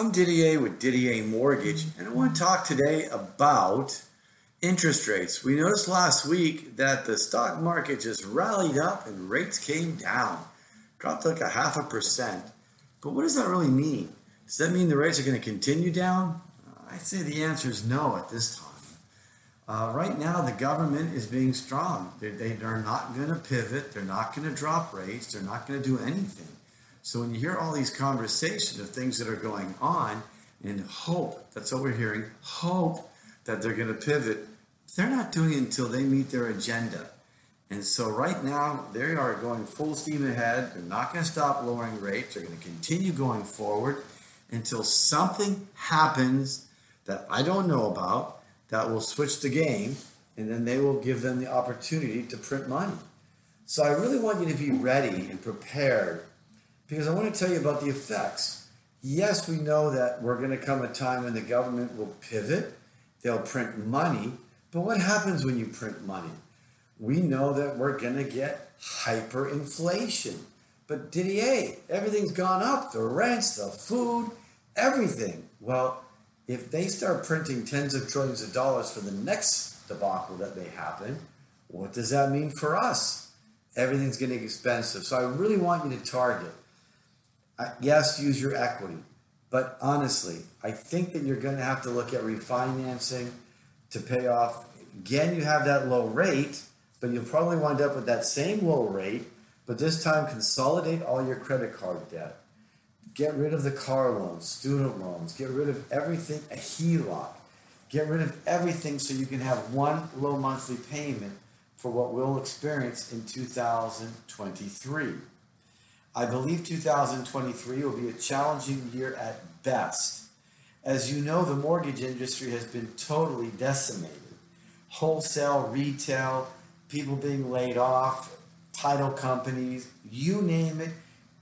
I'm Didier with DDA Mortgage, and I want to talk today about interest rates. We noticed last week that the stock market just rallied up and rates came down, dropped like a half a percent. But what does that really mean? Does that mean the rates are going to continue down? I'd say the answer is no at this time. Uh, right now, the government is being strong. They, they, they're not going to pivot. They're not going to drop rates. They're not going to do anything. So when you hear all these conversations of things that are going on and hope, that's what we're hearing, hope that they're going to pivot, they're not doing it until they meet their agenda. And so right now, they are going full steam ahead. They're not going to stop lowering rates. They're going to continue going forward until something happens that I don't know about that will switch the game, and then they will give them the opportunity to print money. So I really want you to be ready and prepared because I want to tell you about the effects. Yes, we know that we're going to come a time when the government will pivot, they'll print money, but what happens when you print money? We know that we're going to get hyperinflation. But Didier, everything's gone up the rents, the food, everything. Well, if they start printing tens of trillions of dollars for the next debacle that may happen, what does that mean for us? Everything's getting expensive. So I really want you to target yes, use your equity. But honestly, I think that you're going to have to look at refinancing to pay off. Again, you have that low rate, but you'll probably wind up with that same low rate, but this time consolidate all your credit card debt. Get rid of the car loans, student loans, get rid of everything, a HELOC. Get rid of everything so you can have one low monthly payment for what we'll experience in 2023. I believe 2023 will be a challenging year at best. As you know, the mortgage industry has been totally decimated. Wholesale, retail, people being laid off, title companies, you name it,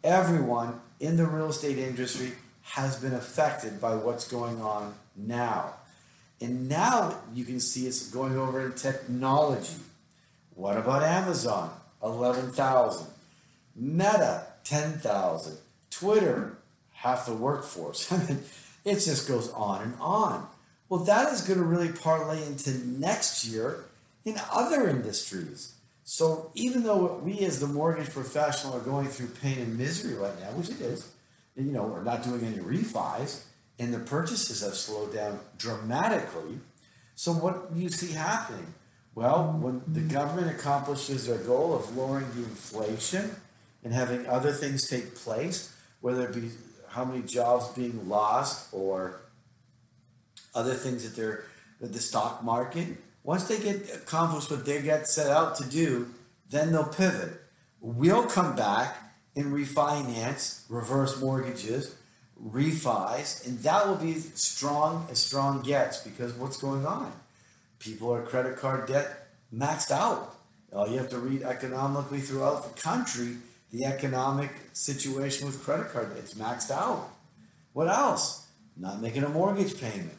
everyone in the real estate industry has been affected by what's going on now. And now you can see it's going over in technology. What about Amazon? 11,000. Meta, 10,000. Twitter, half the workforce. I mean, it just goes on and on. Well, that is going to really parlay into next year in other industries. So even though we as the mortgage professional are going through pain and misery right now, which it is, you know, we're not doing any refis, and the purchases have slowed down dramatically. So what do you see happening? Well, when the government accomplishes their goal of lowering the inflation, and having other things take place, whether it be how many jobs being lost or other things that they're the stock market. Once they get accomplished what they get set out to do, then they'll pivot. We'll come back and refinance, reverse mortgages, refis, and that will be strong as strong gets because what's going on? People are credit card debt maxed out. All you have to read economically throughout the country the economic situation with credit card. It's maxed out. What else? Not making a mortgage payment,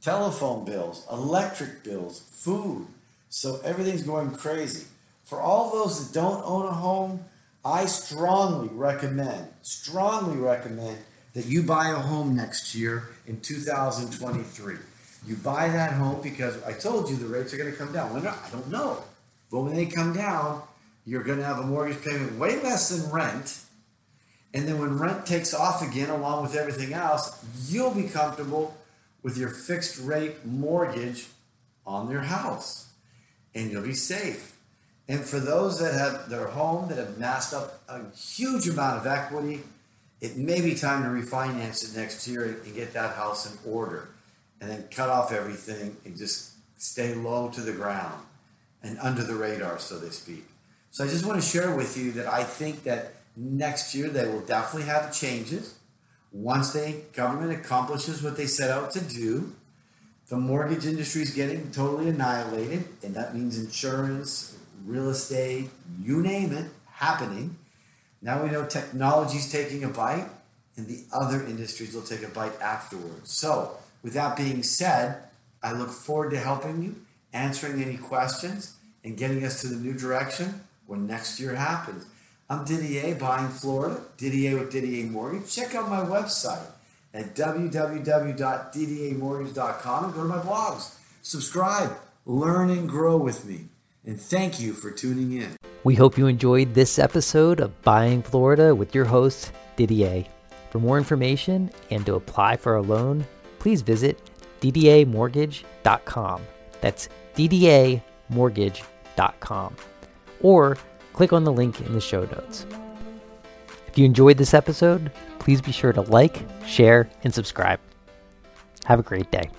telephone bills, electric bills, food. So everything's going crazy. For all those that don't own a home, I strongly recommend, strongly recommend that you buy a home next year in 2023. You buy that home because I told you the rates are going to come down. When I don't know. But when they come down, you're going to have a mortgage payment way less than rent. And then when rent takes off again, along with everything else, you'll be comfortable with your fixed rate mortgage on their house and you'll be safe. And for those that have their home that have massed up a huge amount of equity, it may be time to refinance it next year and get that house in order and then cut off everything and just stay low to the ground and under the radar, so to speak. So I just want to share with you that I think that next year they will definitely have changes once the government accomplishes what they set out to do. the mortgage industry is getting totally annihilated, and that means insurance, real estate, you name it, happening. Now we know technology's taking a bite, and the other industries will take a bite afterwards. So, with that being said, I look forward to helping you, answering any questions, and getting us to the new direction when next year happens. I'm Didier, buying Florida, Didier with DDA Mortgage. Check out my website at www.ddamortgage.com and go to my blogs. Subscribe, learn, and grow with me. And thank you for tuning in. We hope you enjoyed this episode of Buying Florida with your host, Didier. For more information and to apply for a loan, please visit ddamortgage.com. That's ddamortgage.com. Or click on the link in the show notes. If you enjoyed this episode, please be sure to like, share, and subscribe. Have a great day.